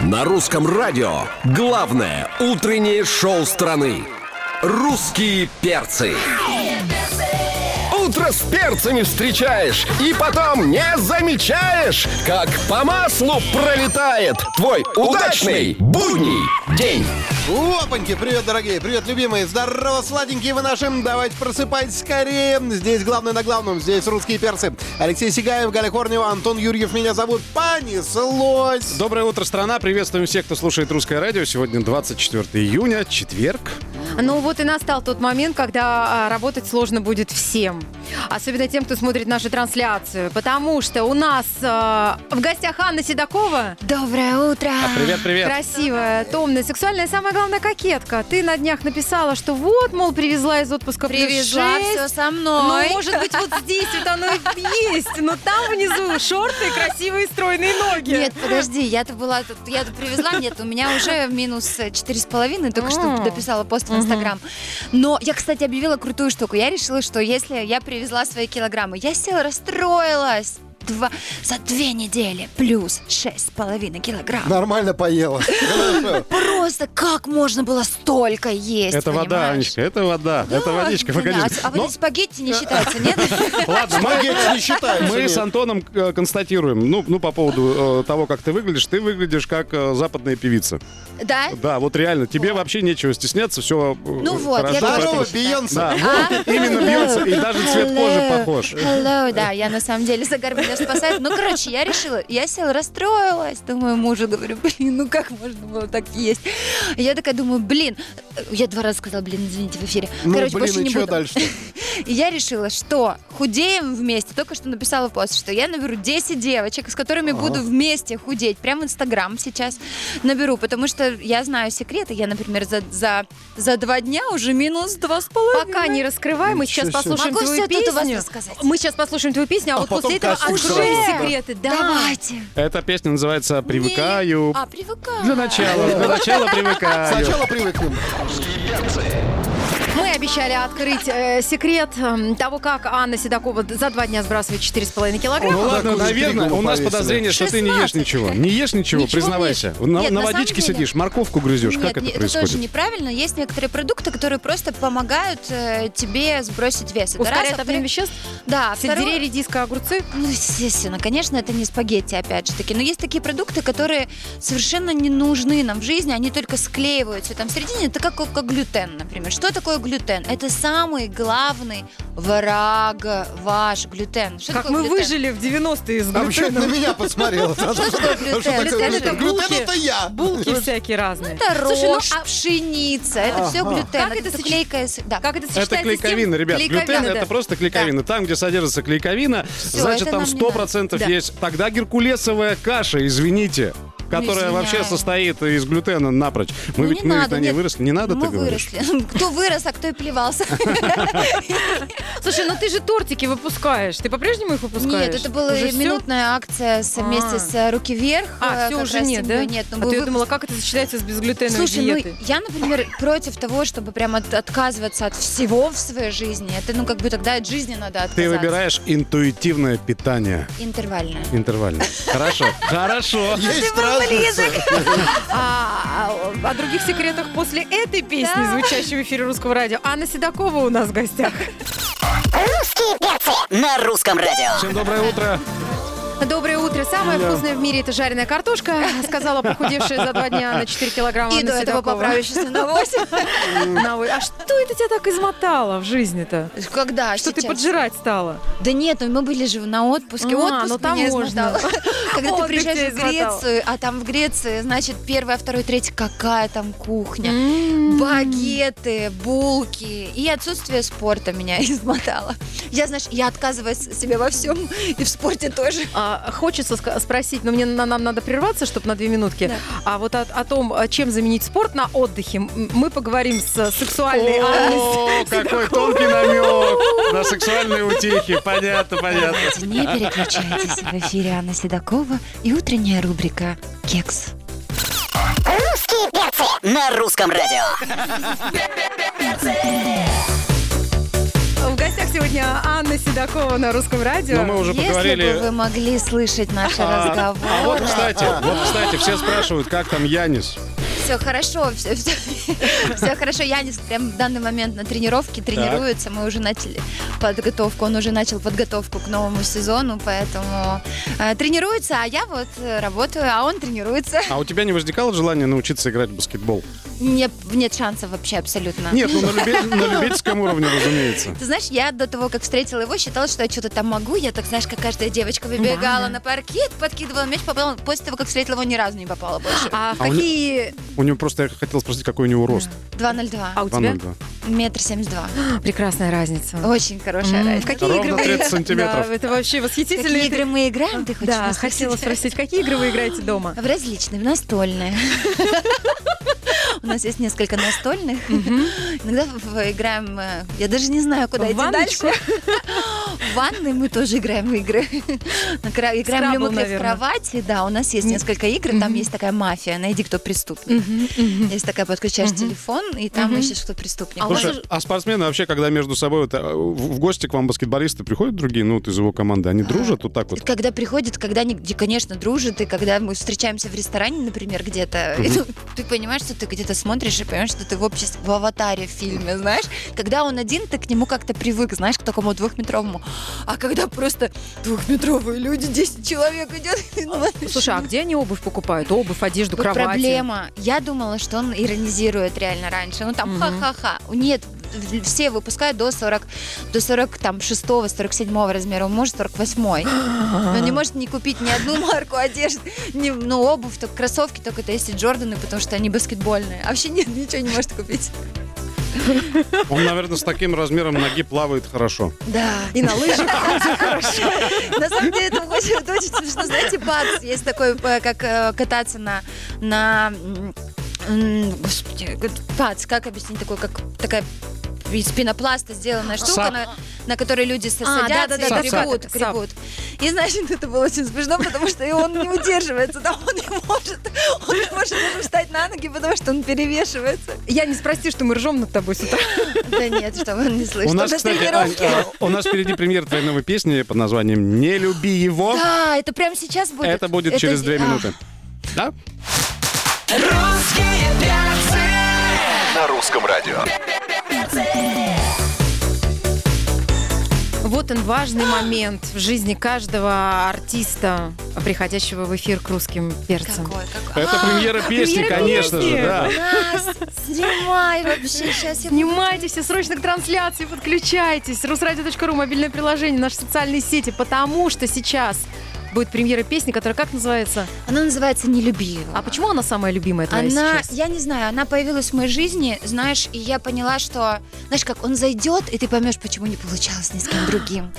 На русском радио главное утреннее шоу страны. Русские перцы. Утро с перцами встречаешь и потом не замечаешь, как по маслу пролетает твой удачный будний день. Опаньки, привет, дорогие, привет, любимые, здорово, сладенькие вы нашим, давайте просыпайтесь скорее. Здесь главное на главном, здесь русские перцы. Алексей Сигаев, Галя Корнева, Антон Юрьев, меня зовут, понеслось. Доброе утро, страна! Приветствуем всех, кто слушает русское радио. Сегодня 24 июня, четверг. Ну вот и настал тот момент, когда а, работать сложно будет всем. Особенно тем, кто смотрит нашу трансляцию. Потому что у нас а, в гостях Анна Седокова. Доброе утро. А, привет, привет! Красивая, томная, сексуальная, самое главное, кокетка. Ты на днях написала, что вот, мол, привезла из отпуска плюс Привезла шесть. все со Ну, мной. может быть, вот здесь вот оно и есть, но там внизу шорты и красивые стройные ноги. Нет, подожди, я-то была тут, я тут привезла, нет, у меня уже минус э, четыре с половиной, только что дописала пост в Инстаграм. Но я, кстати, объявила крутую штуку. Я решила, что если я привезла свои килограммы, я села, расстроилась. Два, за две недели плюс шесть с половиной килограмм. Нормально поела. Просто как можно было столько есть, Это вода? Анечка, это вода, это водичка, погоди. А, а вот спагетти не считаются, нет? ладно, Спагетти не считаются. мы с Антоном э, констатируем, ну, ну по поводу э, того, как ты выглядишь, ты выглядишь как э, западная певица. Да? Да, вот реально, тебе вообще нечего стесняться, все Ну вот, я Здорово. Бейонсе. Да, вот, именно бьется, и даже цвет кожи похож. Hello, да, я на самом деле меня спасает. Ну, короче, я решила, я села, расстроилась. Думаю, мужу говорю, блин, ну как можно было так есть? Я такая думаю, блин, я два раза сказала, блин, извините, в эфире. Ну, Короче, блин, больше и не что буду. дальше? И я решила, что худеем вместе. Только что написала пост, что я наберу 10 девочек, с которыми буду вместе худеть. Прям в Инстаграм сейчас наберу, потому что я знаю секреты. Я, например, за, за, за два дня уже минус два с половиной. Пока не раскрывай, мы сейчас послушаем Могу твою все тут у вас песню. рассказать. Мы сейчас послушаем твою песню, а, А вот после этого сразу. секреты. Да. Давайте. Эта песня называется «Привыкаю». А, привыкаю. Для начала, для начала привыкаю. Сначала привыкнем. Мы обещали открыть э, секрет эм, того, как Анна Седокова за два дня сбрасывает 4,5 килограмма. Ну ладно, наверное, у нас повесили. подозрение, что ты не ешь 16. ничего. Не ешь ничего, Ничего признавайся. не На, Нет, на на самом водичке деле- сидишь, морковку грызешь. Нет, как это не- это происходит? тоже неправильно. Есть некоторые продукты, которые просто помогают э, тебе сбросить вес. Это раз, Ускоряет а обмен веществ? Да, Сельдерей, второе- редиска, огурцы? Ну, естественно, конечно, это не спагетти, опять же таки. Но есть такие продукты, которые совершенно не нужны нам в жизни, они только склеиваются там в середине. Это как, как глютен, например. Что такое глютен? Это самый главный враг ваш глютен. Что Как такое мы глютен? выжили в 90-е с А вообще на глютеном. меня посмотрела. Что такое глютен? Глютен это это я. Булки всякие разные. Это ну, рожь, а пшеница, это все глютен. Как это это клейкая... Как это Это сочетается тем- клейковина, ребят. Глютен это просто клейковина. Там, где содержится клейковина, значит, это там нам не 100% надо. есть. Тогда геркулесовая каша, извините. Которая вообще состоит из глютена напрочь. Мы Ну, ведь не мы ведь надо, на ней нет. выросли. Не надо, Мы ты говоришь? выросли. Кто вырос, а кто и плевался. Слушай, ну ты же тортики выпускаешь. Ты по-прежнему их выпускаешь? Нет, это была минутная акция А. вместе с э, «Руки вверх». А, э, все уже нет, да? Нет, а ты думала, как это сочетается с безглютеновой Слушай, диетой? ну я, например, против того, чтобы прям от- отказываться от всего в своей жизни. Это, ну, как бы тогда от жизни надо отказаться. Ты выбираешь интуитивное питание. Интервальное. Интервальное. Хорошо. Хорошо. Есть. А, а, о других секретах после этой песни, Да. звучащей в эфире русского радио, Анна Седокова у нас в гостях. на русском радио. Всем доброе утро. Доброе утро. Самое вкусное в мире это жареная картошка, сказала похудевшая за два дня на 4 килограмма И Анна до этого поправившись на 8. На вы- А что это тебя так измотало в жизни-то? Когда? Что ты поджирать стала? Да нет, ну мы были же на отпуске. А, Отпуск ну там меня можно. Когда ты приезжаешь в. Грецию, а там в Греции, значит, первое, второе, третье, какая там кухня. М. Багеты, булки и отсутствие спорта меня измотало. Я, знаешь, я отказываюсь себе во всем и в спорте тоже. А, хочется ска- спросить, но мне на- нам надо прерваться, чтобы на две минутки. Да. А вот о, о том, а, чем заменить спорт на отдыхе, мы поговорим с сексуальной Анной О, какой тонкий намек на сексуальные утехи. Понятно, понятно. Не переключайтесь. В эфире Анна Седокова и утренняя рубрика «Кекс». На русском радио. Гостях сегодня Анна Седокова на русском радио. Но мы уже Если поговорили... бы вы могли слышать наши разговоры. а вот, кстати, вот, кстати, все спрашивают, как там Янис. Все хорошо, все, все, хорошо. Янис прям в данный момент на тренировке тренируется. Мы уже начали подготовку, он уже начал подготовку к новому сезону, поэтому э, тренируется, а я вот э, работаю, а он тренируется. А у тебя не возникало желания научиться играть в баскетбол? Нет, нет шансов вообще абсолютно. Нет, ну на, люби- на любительском уровне, разумеется. Ты знаешь, я до того, как встретила его, считала, что я что-то там могу. Я так, знаешь, как каждая девочка выбегала Да. на паркет, подкидывала мяч, попала. После того, как встретила его, ни разу не попала больше. А А у какие... У него просто, я хотел спросить, какой у него рост. 2,02. А у тебя? 2,02. Метр семьдесят два. Прекрасная разница. Очень хорошая разница. В какие Ровно игры вы- 30 сантиметров. Да, это вообще восхитительно. Какие игры мы играем, ты хочешь Да, хотела спросить, какие игры вы играете дома? В различные, в настольные. У нас есть несколько настольных. Иногда играем, э, я даже не знаю, куда идти дальше. Ванной мы тоже играем в игры. Играем ли мы в кровати, да, у нас есть несколько игр, там есть такая мафия, найди, кто преступник. Есть такая, подключаешь телефон, и там ищешь, кто преступник. А а спортсмены вообще, когда между собой э, в гости к вам баскетболисты приходят другие, ну, вот из его команды, они дружат вот так вот? Когда приходит, когда они, конечно, дружат, и когда мы встречаемся в ресторане, например, где-то, ты понимаешь, что ты где-то смотришь и понимаешь, что ты в обществе, в аватаре в фильме, знаешь. Когда он один, ты к нему как-то привык, знаешь, к такому двухметровому. А когда просто двухметровые люди, 10 человек идет. Слушай, а где они обувь покупают? Обувь, одежду, Вот кровати? проблема. Я думала, что он иронизирует реально раньше. Ну там Мгм. ха-ха-ха. Нет, все выпускают до 40, до 40, там, 6 47 размера, он может 48 Он не может не купить ни одну марку одежды, ни, ну, обувь, только кроссовки, только это если Джорданы, потому что они баскетбольные. А вообще нет, ничего не может купить. Он, наверное, с таким размером ноги плавает хорошо. Да. И на лыжах. На самом деле это очень, смешно. Знаете, бац, есть такой, э, как э, кататься на, на господи, пац, как объяснить такой, как такая из пенопласта сделанная штука, Сап. на, на которой люди с- А, садятся да-да-да, и сап, гребут, сап. гребут. И значит, это было очень смешно, потому что и он не удерживается, там он не может, он не может даже встать на ноги, потому что он перевешивается. Я не спроси, что мы ржем над тобой с утра. Да нет, чтобы он не слышал. У нас, кстати. Ань, а, у нас впереди премьера твоей новой песни под названием «Не люби его». Да, это прямо сейчас будет. Это будет через две а, минуты. Да? Русские перцы. На русском радио. Вот он, важный момент в жизни каждого артиста, приходящего в эфир к русским перцам. Какой, какой. Это премьера песни, премьера конечно песни. же, да. Настя, снимай вообще, сейчас я... Снимайте все срочно к трансляции, подключайтесь. Русрадио.ру, мобильное приложение, наши социальные сети, потому что сейчас будет премьера песни, которая как называется? Она называется «Не люби его». А почему она самая любимая твоя Она, сейчас? я не знаю, она появилась в моей жизни, знаешь, и я поняла, что, знаешь, как он зайдет, и ты поймешь, почему не получалось ни с кем другим.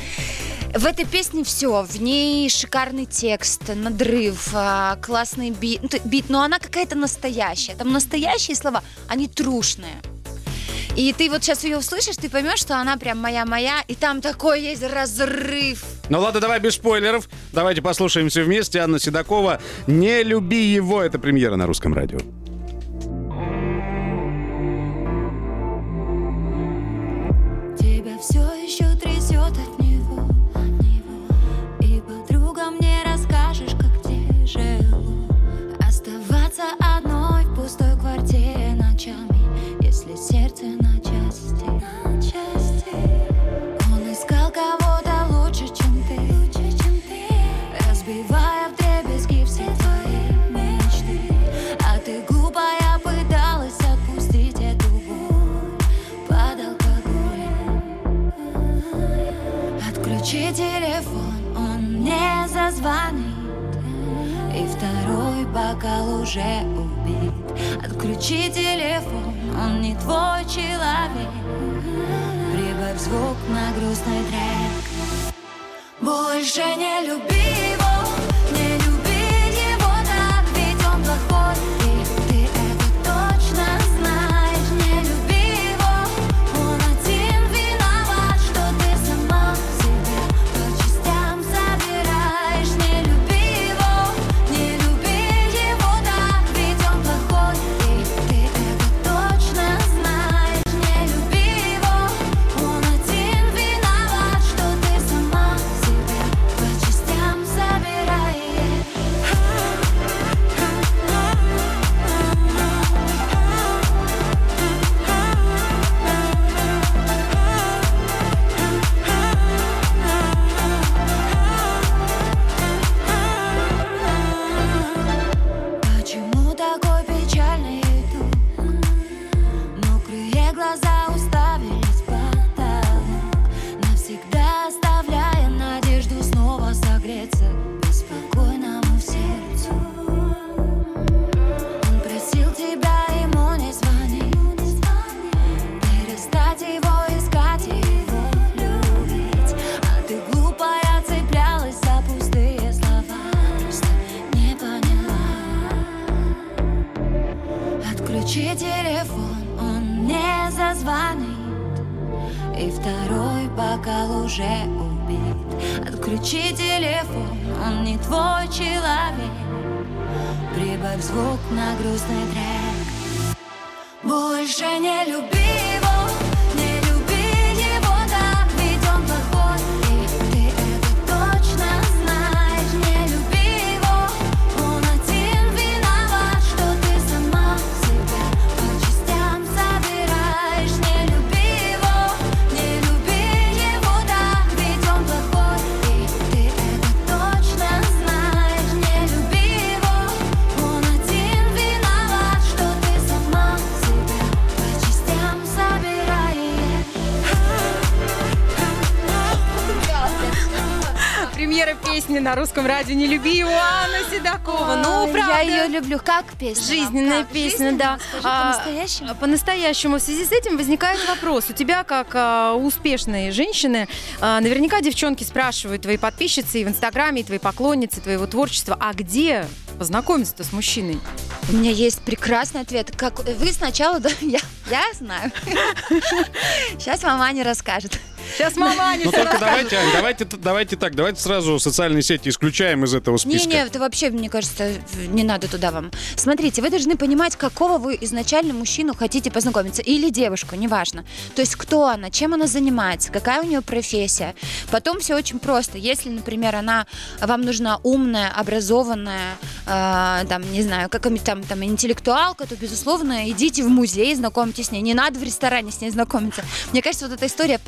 В этой песне все, в ней шикарный текст, надрыв, а, классный бит, ну, бит, но она какая-то настоящая. Там настоящие слова, они трушные. И ты вот сейчас ее услышишь, ты поймешь, что она прям моя-моя, и там такой есть разрыв. Ну ладно, давай без спойлеров. Давайте послушаем все вместе. Анна Седокова «Не люби его». Это премьера на русском радио. Бокал уже убит. Отключи телефон, он не твой человек. Прибавь звук на грустный трек. Больше не люби И второй бокал уже убит. Отключи телефон, он не твой человек. Прибавь звук на грустный трек. Больше не люби его, песни на русском радио «Не люби его» Анна Седокова. Ну, правда. Я ее люблю. Как песня? Жизненная Как? песня, Жизненная? да. Скажи, А, по-настоящему? По-настоящему. В связи с этим возникает вопрос. У тебя, как а, успешной женщины, а, наверняка девчонки спрашивают твои подписчицы и в Инстаграме, и твои поклонницы твоего творчества, а где познакомиться-то с мужчиной? У меня есть прекрасный ответ. Как вы сначала, да, я, я знаю. Сейчас вам Аня расскажет. Сейчас мама Аня Ну только давайте, Ань, давайте, давайте так, давайте сразу социальные сети исключаем из этого списка. Не-не, это вообще, мне кажется, не надо туда вам. Смотрите, вы должны понимать, какого вы изначально мужчину хотите познакомиться. Или девушку, неважно. То есть, кто она, чем она занимается, какая у нее профессия. Потом все очень просто. Если, например, она вам нужна умная, образованная, э, там, не знаю, какая-нибудь там, там интеллектуалка, то, безусловно, идите в музей, знакомьтесь с ней. Не надо в ресторане с ней знакомиться. Мне кажется, вот эта история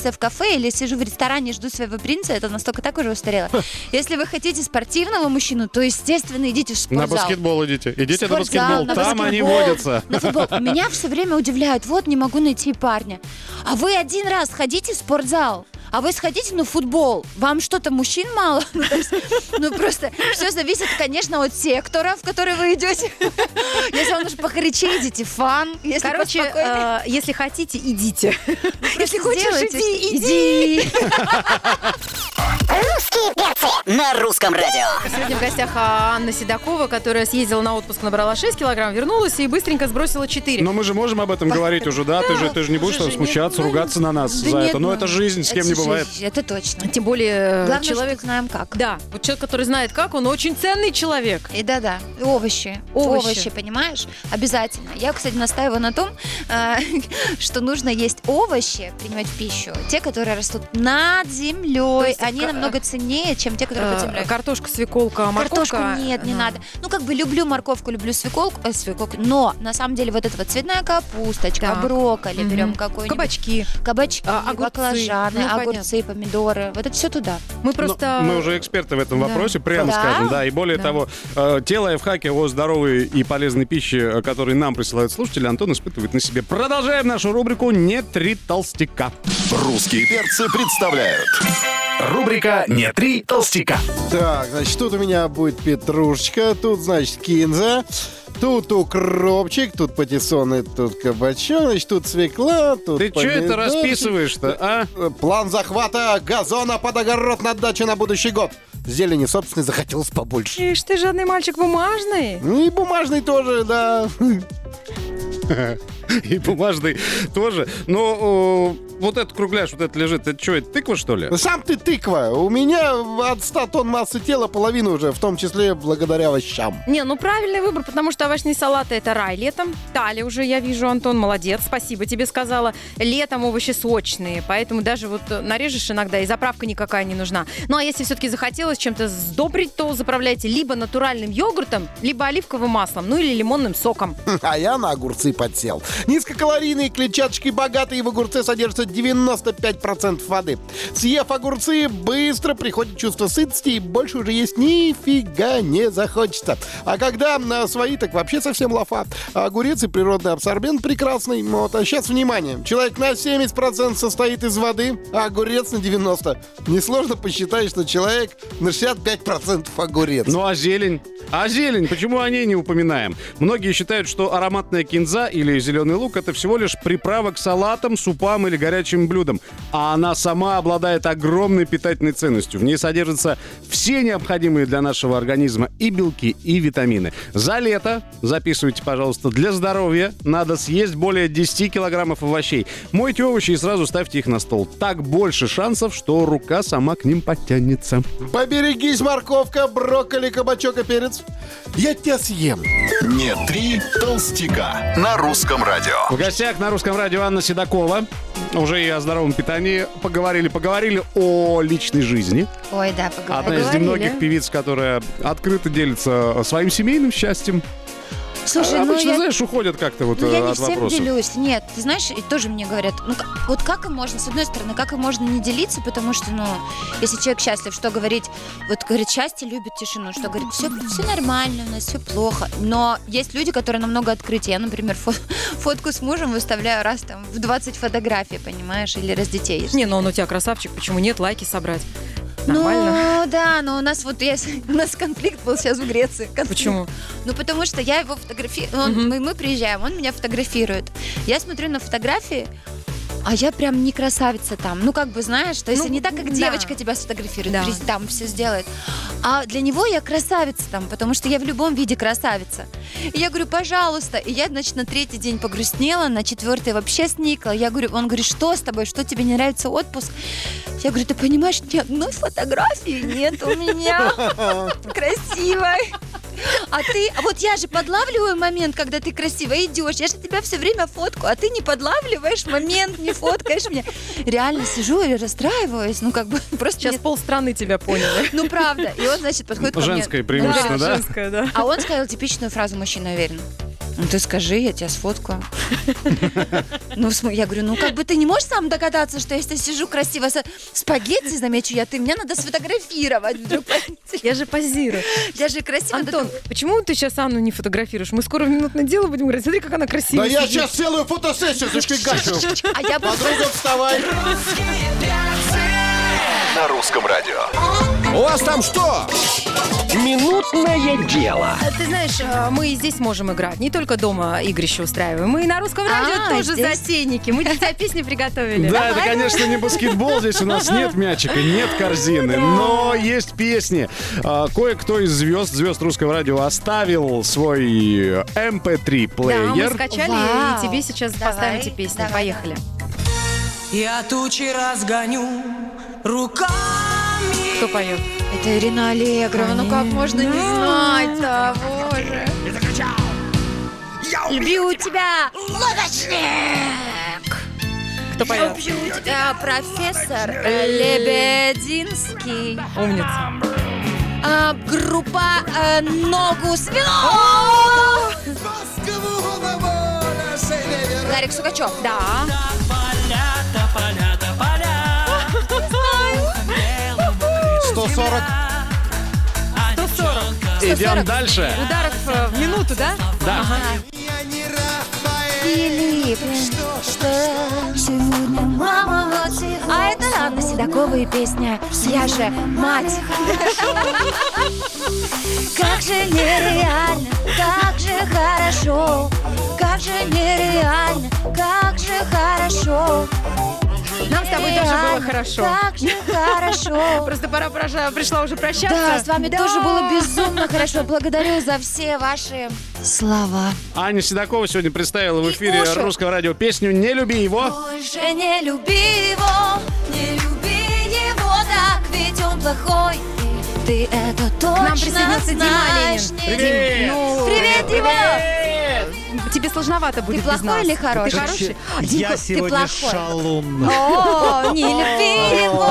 познакомился в кафе или сижу в ресторане, жду своего принца, это настолько так уже устарело. Если вы хотите спортивного мужчину, то, естественно, идите в На спортзал. баскетбол идите. Идите на баскетбол. на Там они водятся. На футбол. Меня все время удивляют. Вот не могу найти парня. А вы один раз ходите в спортзал. А вы сходите на футбол. Вам что-то мужчин мало? Ну, есть, ну, просто все зависит, конечно, от сектора, в который вы идете. Если вам нужно похорячее, идите фан. Если Короче, э, если хотите, идите. если хочешь, иди. иди. на русском радио. Сегодня в гостях Анна Седокова, которая съездила на отпуск, набрала 6 килограмм, вернулась и быстренько сбросила 4. Но мы же можем об этом говорить уже, да? Ты же, ты же не будешь там смущаться, ну, ругаться на нас за это. Но ну, это жизнь, с кем не бывает. Это точно. Тем более э, Главное, человек... что знаем как. Да, вот человек, который знает как, он очень ценный человек. И да-да, и овощи. Овощи. овощи. понимаешь? Обязательно. Я, кстати, настаиваю на том, э, что нужно есть овощи, принимать в пищу, те, которые растут над землей. есть Они ка- намного ценнее, чем те, которые под Э, землей. Картошка, свеколка, Картошку морковка. нет, не э, надо. Ну, как бы люблю морковку, люблю свеколку, э, свеколку, но на самом деле вот эта вот цветная капусточка, Так. брокколи, Мгм. берем какой-нибудь. Кабачки. Кабачки, А, огурцы. баклажаны, Ну. Огурцы, помидоры. Вот это все туда. Мы просто... мы уже эксперты в этом Да. вопросе, прямо Да? скажем, да. И более Да. того, э, те лайфхаки о здоровой и полезной пище, э, которые нам присылают слушатели, Антон испытывает на себе. Продолжаем нашу рубрику «Не три толстяка». Русские перцы представляют. Рубрика «Не три толстяка». Так, значит, тут у меня будет петрушечка, тут, значит, кинза, тут укропчик, тут патиссоны, тут кабачок, значит, тут свекла, тут Ты что это расписываешь-то, а? План захвата газона под огород на дачу на будущий год. Зелени собственной захотелось побольше. Ишь, ты жадный мальчик бумажный. Ну и бумажный тоже, да. И бумажный тоже. Но вот этот кругляш, вот это лежит, это что, это тыква, что ли? Сам ты тыква. У меня от 100 тонн массы тела половина уже, в том числе благодаря овощам. Не, ну правильный выбор, потому что овощные салаты это рай летом. Тали уже, я вижу, Антон, молодец, спасибо тебе сказала. Летом овощи сочные, поэтому даже вот нарежешь иногда, и заправка никакая не нужна. Ну а если все-таки захотелось чем-то сдобрить, то заправляйте либо натуральным йогуртом, либо оливковым маслом, ну или лимонным соком. А я на огурцы подсел. Низкокалорийные, клетчаточки богатые в огурце содержатся 95% воды. Съев огурцы, быстро приходит чувство сытости и больше уже есть нифига не захочется. А когда на свои, так вообще совсем лафа. Огурец и природный абсорбент прекрасный. Вот, а сейчас внимание. Человек на 70% состоит из воды, а огурец на 90%. Несложно посчитать, что человек на 65% огурец. Ну а зелень? А зелень? Почему о ней не упоминаем? Многие считают, что ароматная кинза или зеленый черный лук это всего лишь приправа к салатам, супам или горячим блюдам. А она сама обладает огромной питательной ценностью. В ней содержатся все необходимые для нашего организма и белки, и витамины. За лето, записывайте, пожалуйста, для здоровья надо съесть более 10 килограммов овощей. Мойте овощи и сразу ставьте их на стол. Так больше шансов, что рука сама к ним подтянется. Поберегись, морковка, брокколи, кабачок и перец. Я тебя съем. Не три толстяка на русском радио. В гостях на русском радио Анна Седокова. Уже и о здоровом питании поговорили. Поговорили о личной жизни. Ой, да, Одна поговорим. из Поговорили. немногих певиц, которая открыто делится своим семейным счастьем. Слушай, А ну Обычно, я знаешь, уходят как-то вот Ну, я э, не от всем вопросов. делюсь. Нет, ты знаешь, и тоже мне говорят, ну, вот как им можно, с одной стороны, как им можно не делиться, потому что, ну, если человек счастлив, что говорить, вот говорит, счастье любит тишину, что говорит, все, все нормально, у нас все плохо. Но есть люди, которые намного открытие. Я, например, фо- фотку с мужем выставляю раз там в 20 фотографий, понимаешь, или раз детей. Не, ну он у тебя красавчик, почему нет лайки собрать? Нормально. Ну, да, но у нас вот есть, у нас конфликт был сейчас в Греции. Конфликт. Почему? Ну, потому что я его фотографирую. Мы, мы приезжаем, он меня фотографирует. Я смотрю на фотографии, а я прям не красавица там. Ну, как бы, знаешь, то есть Ну, не так, как да. девочка тебя сфотографирует, Да. там все сделает. А для него я красавица там, потому что я в любом виде красавица. И я говорю, пожалуйста. И я, значит, на третий день погрустнела, на четвертый вообще сникла. Я говорю, он говорит, что с тобой, что тебе не нравится отпуск? Я говорю, ты понимаешь, ни одной фотографии нет у меня красивой. А ты, а вот я же подлавливаю момент, когда ты красиво идешь. Я же тебя все время фотку, а ты не подлавливаешь момент, не фоткаешь меня. Реально сижу и расстраиваюсь. Ну, как бы просто. Сейчас полстраны тебя поняли. Ну, правда. И он, значит, подходит ко мне. Женское преимущество, да? Женская, да. А он сказал типичную фразу мужчина уверен. Ну ты скажи, я тебя сфоткаю. Ну, я говорю, ну как бы ты не можешь сам догадаться, что если я сижу красиво со спагетти, замечу я, ты меня надо сфотографировать. Я же позирую. Я же красиво. Антон, почему ты сейчас Анну не фотографируешь? Мы скоро в минутное дело будем говорить. Смотри, как она Да красивая. я сидит. сейчас целую фотосессию зафигачу. А я Подруга, вставай. На русском радио. У вас там что? Минутное дело. А Ты знаешь, э, мы и здесь можем играть. Не только дома игрища устраиваем. Мы и на русском радио А, тоже здесь? затейники. Мы для тебя песни приготовили. Да, это, конечно, не баскетбол. Здесь у нас нет мячика, нет корзины. Но есть песни. А, Кое-кто из звезд, звезд русского радио оставил свой MP3 Да, мы скачали Вау. и тебе сейчас Давай, поставим эти песни. давай, Поехали. Я тучи разгоню руками. Кто поет? Это Ирина Аллегрова, ну как можно не знать-то, боже. Люблю тебя, лодочник! Кто поет? Люблю тебя, профессор Лебединский. Умница. А, группа э, Ногу свело! Гарик Сукачев. Да. Поля, тополя, тополя. 140. 140. Идем дальше. Ударов э, в минуту, да? Да. Филипп, сегодня мама вот сегодня. А это Анна Седокова и песня «Я же мать». Как же нереально, как же хорошо, как же нереально, как же хорошо. Нам с тобой тоже было хорошо. Как же хорошо. Просто пора пришла уже прощаться. Да, с вами тоже было безумно хорошо. Благодарю за все ваши слова. Аня Седокова сегодня представила в эфире русского радио песню «Не люби его». Больше не люби его, не люби его так, ведь он плохой. Ты это точно нам присоединился Дима знаешь. Ленин. Не- Привет! Ну, Привет, Дима! Тебе сложновато будет Ты без плохой нас. или хороший? Ты хороший? А, Я ты сегодня плохой. шалун. О, не люби его.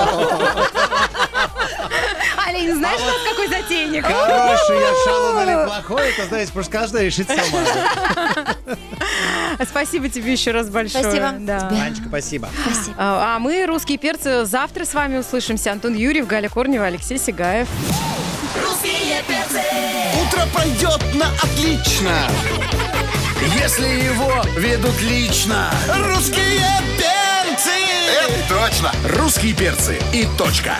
Алин, знаешь, у нас какой затейник? Хороший я шалун или плохой, это, знаете, просто каждая решит сама. Спасибо тебе еще раз большое. Спасибо Да. Анечка, спасибо. А а мы, русские перцы, завтра с вами услышимся. Антон Юрьев, Галя Корнева, Алексей Сигаев. Утро пройдет на отлично, если его ведут лично. Русские перцы! Это точно! Русские перцы и точка.